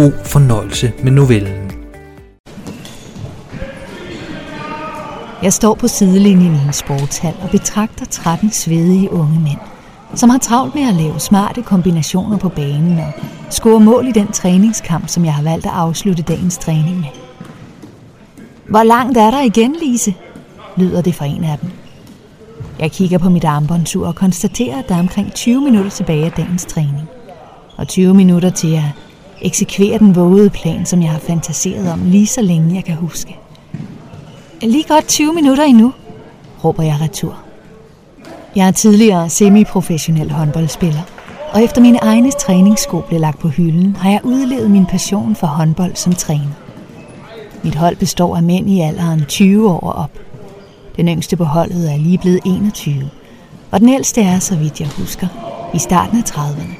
God fornøjelse med novellen. Jeg står på sidelinjen i en sportshal og betragter 13 svedige unge mænd, som har travlt med at lave smarte kombinationer på banen og score mål i den træningskamp, som jeg har valgt at afslutte dagens træning med. Hvor langt er der igen, Lise? lyder det fra en af dem. Jeg kigger på mit armbåndsur og konstaterer, at der er omkring 20 minutter tilbage af dagens træning. Og 20 minutter til at eksekvere den vågede plan, som jeg har fantaseret om lige så længe jeg kan huske. Lige godt 20 minutter endnu, råber jeg retur. Jeg er tidligere semiprofessionel håndboldspiller, og efter mine egne træningssko blev lagt på hylden, har jeg udlevet min passion for håndbold som træner. Mit hold består af mænd i alderen 20 år og op. Den yngste på holdet er lige blevet 21, og den ældste er, så vidt jeg husker, i starten af 30'erne.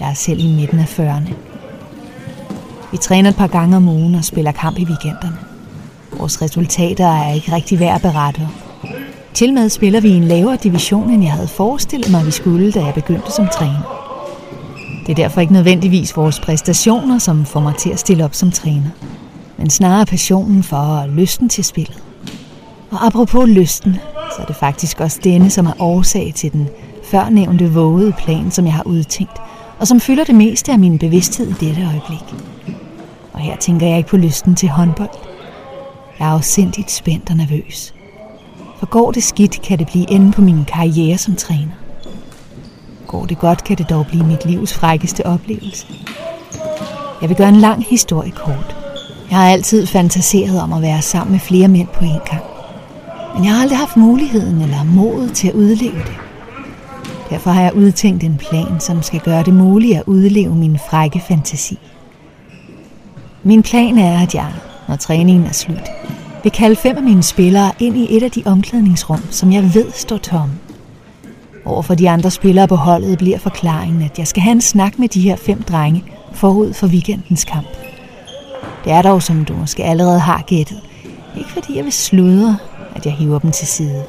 Jeg er selv i midten af 40'erne. Vi træner et par gange om ugen og spiller kamp i weekenderne. Vores resultater er ikke rigtig værd at berette om. Til med spiller vi i en lavere division, end jeg havde forestillet mig, vi skulle, da jeg begyndte som træner. Det er derfor ikke nødvendigvis vores præstationer, som får mig til at stille op som træner, men snarere passionen for og lysten til spillet. Og apropos lysten, så er det faktisk også denne, som er årsag til den førnævnte vågede plan, som jeg har udtænkt, og som fylder det meste af min bevidsthed i dette øjeblik. Og her tænker jeg ikke på lysten til håndbold. Jeg er afsindigt spændt og nervøs. For går det skidt, kan det blive enden på min karriere som træner. Går det godt, kan det dog blive mit livs frækkeste oplevelse. Jeg vil gøre en lang historie kort. Jeg har altid fantaseret om at være sammen med flere mænd på en gang. Men jeg har aldrig haft muligheden eller modet til at udleve det. Derfor har jeg udtænkt en plan, som skal gøre det muligt at udleve min frække fantasi. Min plan er, at jeg, når træningen er slut, vil kalde fem af mine spillere ind i et af de omklædningsrum, som jeg ved står tomme. Overfor de andre spillere på holdet bliver forklaringen, at jeg skal have en snak med de her fem drenge forud for weekendens kamp. Det er dog, som du måske allerede har gættet, ikke fordi jeg vil sludre, at jeg hiver dem til side.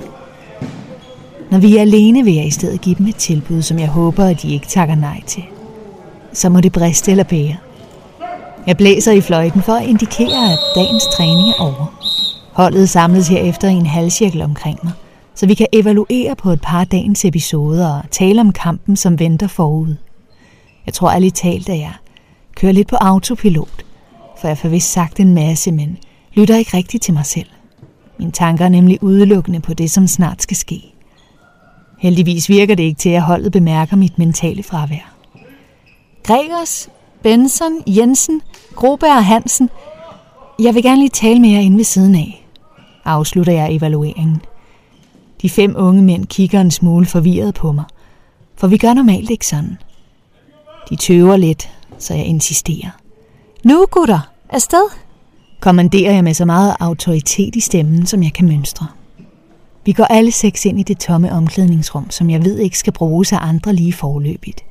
Når vi er alene, vil jeg i stedet give dem et tilbud, som jeg håber, at de ikke takker nej til. Så må det briste eller bære. Jeg blæser i fløjten for at indikere, at dagens træning er over. Holdet samles herefter i en halvcirkel omkring mig, så vi kan evaluere på et par dagens episoder og tale om kampen, som venter forud. Jeg tror ærligt talt, at jeg kører lidt på autopilot, for jeg får vist sagt en masse, men lytter ikke rigtigt til mig selv. Mine tanker er nemlig udelukkende på det, som snart skal ske. Heldigvis virker det ikke til, at holdet bemærker mit mentale fravær. Gregers, Benson, Jensen, Groberg og Hansen. Jeg vil gerne lige tale med jer inde ved siden af, afslutter jeg evalueringen. De fem unge mænd kigger en smule forvirret på mig, for vi gør normalt ikke sådan. De tøver lidt, så jeg insisterer. Nu, gutter, afsted! kommanderer jeg med så meget autoritet i stemmen, som jeg kan mønstre. Vi går alle seks ind i det tomme omklædningsrum, som jeg ved ikke skal bruges af andre lige forløbigt.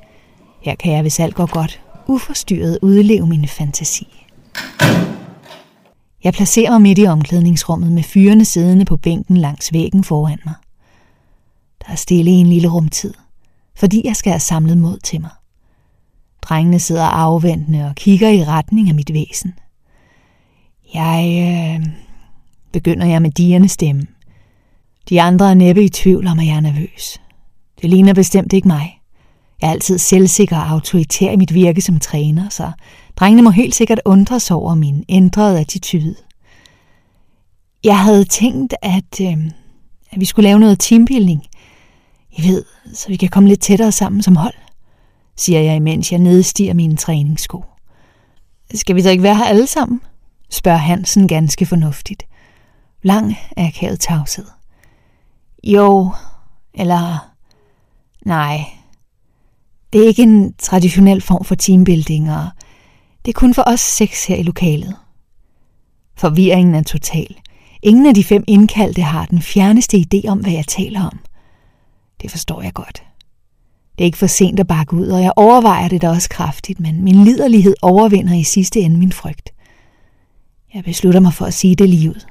Her kan jeg, hvis alt går godt, uforstyrret udleve min fantasi. Jeg placerer mig midt i omklædningsrummet med fyrene siddende på bænken langs væggen foran mig. Der er stille i en lille rumtid, fordi jeg skal have samlet mod til mig. Drengene sidder afventende og kigger i retning af mit væsen – jeg øh, begynder jeg med dierne stemme. De andre er næppe i tvivl om, at jeg er nervøs. Det ligner bestemt ikke mig. Jeg er altid selvsikker og autoritær i mit virke som træner, så drengene må helt sikkert undre sig over min ændrede attitude. Jeg havde tænkt, at, øh, at vi skulle lave noget teambuilding. I ved, så vi kan komme lidt tættere sammen som hold, siger jeg, imens jeg nedstiger mine træningssko. Skal vi så ikke være her alle sammen? spørger Hansen ganske fornuftigt. Lang akavet tavshed. Jo, eller nej. Det er ikke en traditionel form for teambuilding, og Det er kun for os seks her i lokalet. Forvirringen er total. Ingen af de fem indkaldte har den fjerneste idé om, hvad jeg taler om. Det forstår jeg godt. Det er ikke for sent at bakke ud, og jeg overvejer det da også kraftigt, men min liderlighed overvinder i sidste ende min frygt. Jeg beslutter mig for at sige det lige ud.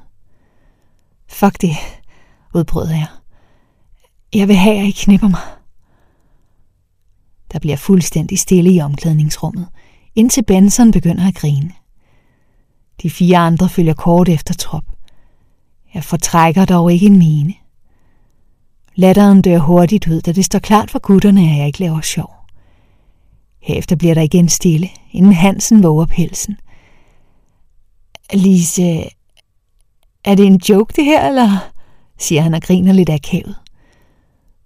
Fuck det, udbrød jeg. Jeg vil have, at I knipper mig. Der bliver fuldstændig stille i omklædningsrummet, indtil Benson begynder at grine. De fire andre følger kort efter trop. Jeg fortrækker dog ikke en mine. Latteren dør hurtigt ud, da det står klart for gutterne, at jeg ikke laver sjov. Herefter bliver der igen stille, inden Hansen våger pelsen. Lise, er det en joke det her, eller? siger han og griner lidt akavet.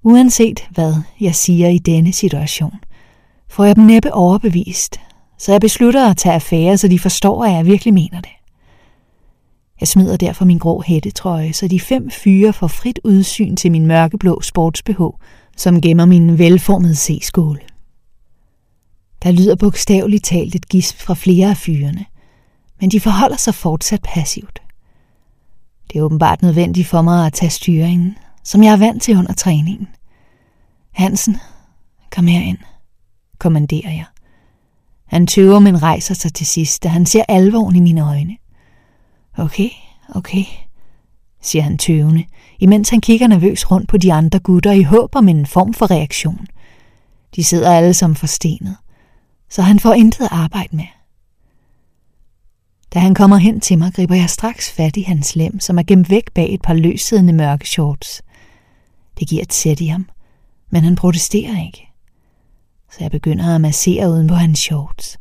Uanset hvad jeg siger i denne situation, får jeg dem næppe overbevist, så jeg beslutter at tage affære, så de forstår, at jeg virkelig mener det. Jeg smider derfor min grå hættetrøje, så de fem fyre får frit udsyn til min mørkeblå sportsbh, som gemmer min velformede C-skåle. Der lyder bogstaveligt talt et gisp fra flere af fyrene, men de forholder sig fortsat passivt. Det er åbenbart nødvendigt for mig at tage styringen, som jeg er vant til under træningen. Hansen, kom herind, kommanderer jeg. Han tøver, men rejser sig til sidst, da han ser alvoren i mine øjne. Okay, okay, siger han tøvende, imens han kigger nervøs rundt på de andre gutter i håb om en form for reaktion. De sidder alle som forstenet, så han får intet arbejde med. Da han kommer hen til mig, griber jeg straks fat i hans lem, som er gemt væk bag et par løssiddende mørke shorts. Det giver et sæt i ham, men han protesterer ikke. Så jeg begynder at massere uden på hans shorts.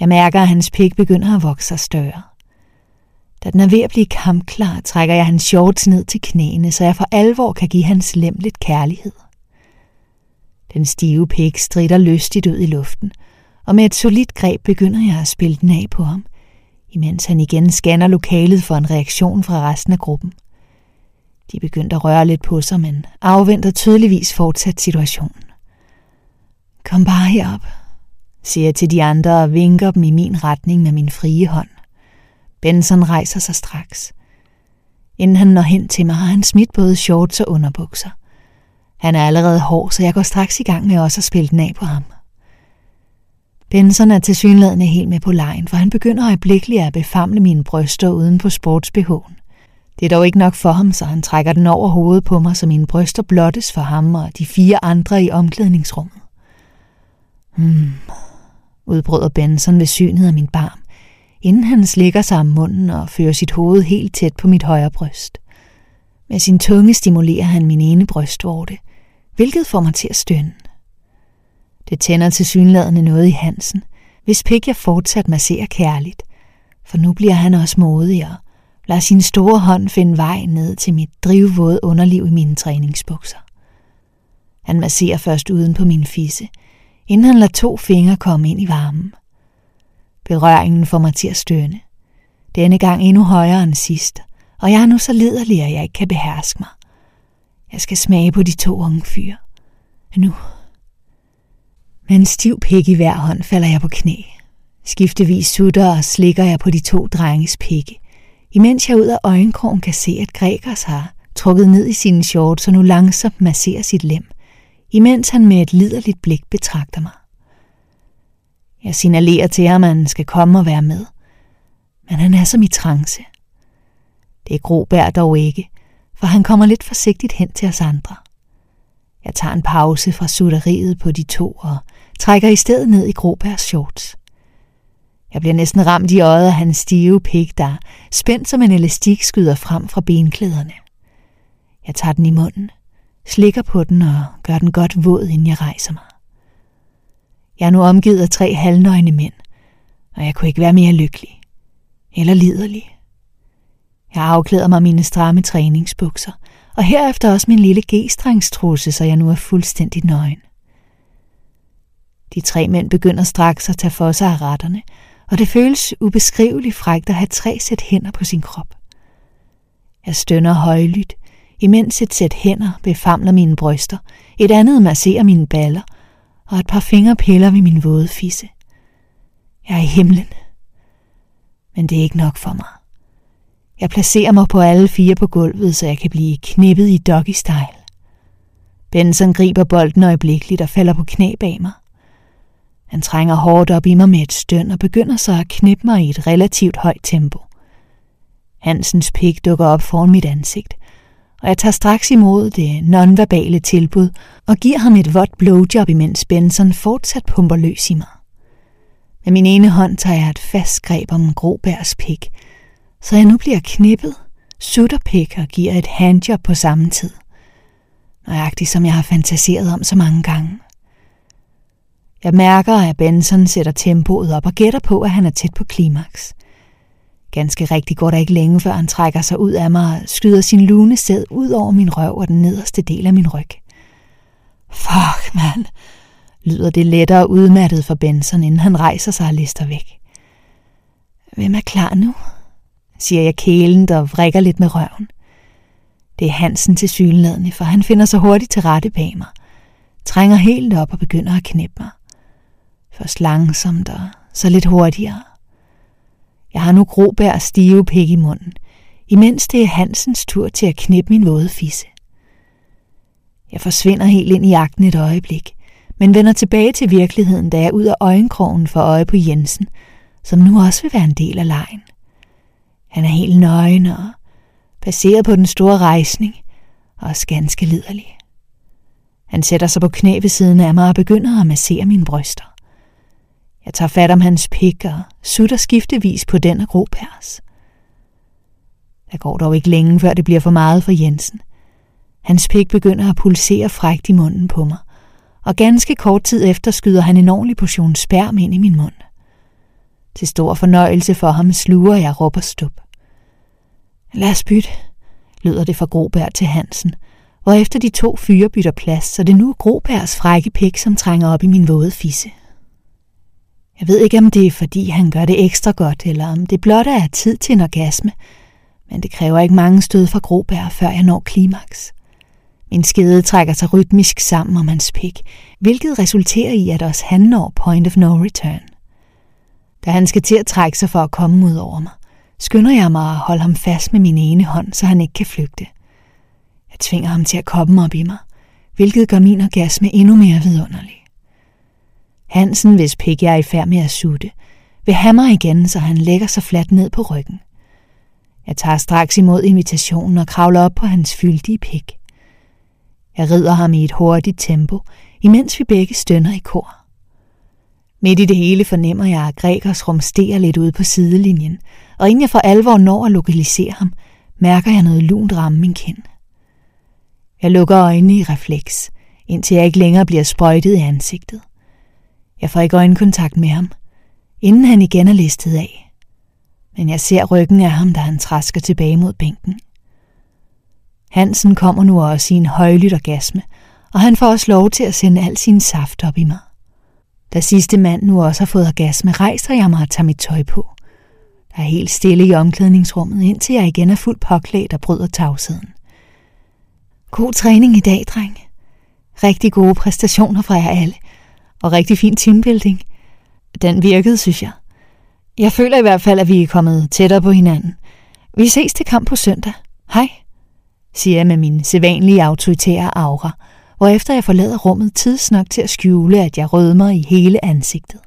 Jeg mærker, at hans pik begynder at vokse sig større. Da den er ved at blive kampklar, trækker jeg hans shorts ned til knæene, så jeg for alvor kan give hans lem lidt kærlighed. Den stive pik strider lystigt ud i luften, og med et solidt greb begynder jeg at spille den af på ham, imens han igen scanner lokalet for en reaktion fra resten af gruppen. De begyndte at røre lidt på sig, men afventer tydeligvis fortsat situationen. Kom bare herop, siger jeg til de andre og vinker dem i min retning med min frie hånd. Benson rejser sig straks. Inden han når hen til mig, har han smidt både shorts og underbukser. Han er allerede hård, så jeg går straks i gang med også at spille den af på ham. Benson er tilsyneladende helt med på lejen, for han begynder øjeblikkeligt at befamle mine bryster uden på sportsbehoven. Det er dog ikke nok for ham, så han trækker den over hovedet på mig, så mine bryster blottes for ham og de fire andre i omklædningsrummet. Hmm, udbryder Benson ved synet af min barm, inden han slikker sig om munden og fører sit hoved helt tæt på mit højre bryst. Med sin tunge stimulerer han min ene brystvorte, hvilket får mig til at stønne. Det tænder til synladende noget i Hansen, hvis pik jeg fortsat masserer kærligt, for nu bliver han også modigere lader sin store hånd finde vej ned til mit drivvåde underliv i mine træningsbukser. Han masserer først uden på min fisse, inden han lader to fingre komme ind i varmen. Berøringen får mig til at stønne. Denne gang endnu højere end sidst, og jeg er nu så liderlig, at jeg ikke kan beherske mig. Jeg skal smage på de to unge fyre. Nu. Med en stiv pik i hver hånd falder jeg på knæ. Skiftevis sutter og slikker jeg på de to drenges pikke, imens jeg ud af øjenkrogen kan se, at Gregers har trukket ned i sine shorts og nu langsomt masserer sit lem, imens han med et liderligt blik betragter mig. Jeg signalerer til ham, at han skal komme og være med. Men han er som i trance. Det er Grobær dog ikke, for han kommer lidt forsigtigt hen til os andre. Jeg tager en pause fra sutteriet på de to og trækker i stedet ned i Grobærs shorts. Jeg bliver næsten ramt i øjet af hans stive pik, der spændt som en elastik skyder frem fra benklæderne. Jeg tager den i munden, slikker på den og gør den godt våd, inden jeg rejser mig. Jeg er nu omgivet af tre halvnøgne mænd, og jeg kunne ikke være mere lykkelig. Eller liderlig. Jeg afklæder mig mine stramme træningsbukser, og herefter også min lille g-strengstrusse, så jeg nu er fuldstændig nøgen. De tre mænd begynder straks at tage for sig af retterne, og det føles ubeskriveligt frægt at have tre sæt hænder på sin krop. Jeg stønner højlydt, imens et sæt hænder befamler mine bryster, et andet masserer mine baller, og et par fingre piller ved min våde fisse. Jeg er i himlen. Men det er ikke nok for mig. Jeg placerer mig på alle fire på gulvet, så jeg kan blive knippet i doggy style. Benson griber bolden øjeblikkeligt og falder på knæ bag mig. Han trænger hårdt op i mig med et støn og begynder så at knippe mig i et relativt højt tempo. Hansens pik dukker op foran mit ansigt, og jeg tager straks imod det nonverbale tilbud og giver ham et vådt blowjob, imens Benson fortsat pumper løs i mig. Med min ene hånd tager jeg et fast greb om Grobærs pik, så jeg nu bliver knippet, sutter pik og giver et handjob på samme tid. Nøjagtigt som jeg har fantaseret om så mange gange. Jeg mærker, at Benson sætter tempoet op og gætter på, at han er tæt på klimaks. Ganske rigtigt går der ikke længe, før han trækker sig ud af mig og skyder sin lune sæd ud over min røv og den nederste del af min ryg. Fuck, mand, lyder det lettere udmattet for Benson, inden han rejser sig og lister væk. Hvem er klar nu? siger jeg kælen, og vrikker lidt med røven. Det er Hansen til synlædende, for han finder sig hurtigt til rette bag mig, trænger helt op og begynder at knæppe mig. Først langsomt og så lidt hurtigere. Jeg har nu grobær stive pik i munden, imens det er Hansens tur til at knippe min våde fisse. Jeg forsvinder helt ind i jagten et øjeblik, men vender tilbage til virkeligheden, da jeg ud af øjenkrogen for øje på Jensen, som nu også vil være en del af lejen. Han er helt nøgen og baseret på den store rejsning, og også ganske liderlig. Han sætter sig på knæ ved siden af mig og begynder at massere mine bryster. Jeg tager fat om hans pik og sutter skiftevis på den grå Gropers. Der går dog ikke længe, før det bliver for meget for Jensen. Hans pik begynder at pulsere frægt i munden på mig, og ganske kort tid efter skyder han en ordentlig portion sperm ind i min mund. Til stor fornøjelse for ham sluger jeg råb og stup. Lad os bytte, lyder det fra Groberg til Hansen, hvor efter de to fyre bytter plads, så det nu er Grobergs frække pik, som trænger op i min våde fisse. Jeg ved ikke, om det er, fordi han gør det ekstra godt, eller om det blot er tid til en orgasme, men det kræver ikke mange stød fra Grobær, før jeg når klimaks. Min skede trækker sig rytmisk sammen om hans pik, hvilket resulterer i, at også han når point of no return. Da han skal til at trække sig for at komme ud over mig, skynder jeg mig at holde ham fast med min ene hånd, så han ikke kan flygte. Jeg tvinger ham til at komme op i mig, hvilket gør min orgasme endnu mere vidunderlig. Hansen, hvis pik jeg er i færd med at sutte, vil have mig igen, så han lægger sig fladt ned på ryggen. Jeg tager straks imod invitationen og kravler op på hans fyldige pik. Jeg rider ham i et hurtigt tempo, imens vi begge stønner i kor. Midt i det hele fornemmer jeg, at Gregers rumsterer lidt ude på sidelinjen, og inden jeg for alvor når at lokalisere ham, mærker jeg noget lunt ramme min kind. Jeg lukker øjnene i refleks, indtil jeg ikke længere bliver sprøjtet i ansigtet. Jeg får ikke øjenkontakt med ham, inden han igen er listet af. Men jeg ser ryggen af ham, da han træsker tilbage mod bænken. Hansen kommer nu også i en højlydt orgasme, og han får også lov til at sende al sin saft op i mig. Da sidste mand nu også har fået orgasme, rejser jeg mig og tager mit tøj på. Der er helt stille i omklædningsrummet, indtil jeg igen er fuldt påklædt og bryder tavsheden. God træning i dag, dreng. Rigtig gode præstationer fra jer alle, og rigtig fin teambuilding. Den virkede, synes jeg. Jeg føler i hvert fald, at vi er kommet tættere på hinanden. Vi ses til kamp på søndag. Hej, siger jeg med min sædvanlige autoritære aura, efter jeg forlader rummet tidsnok til at skjule, at jeg rødmer i hele ansigtet.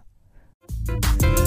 thank you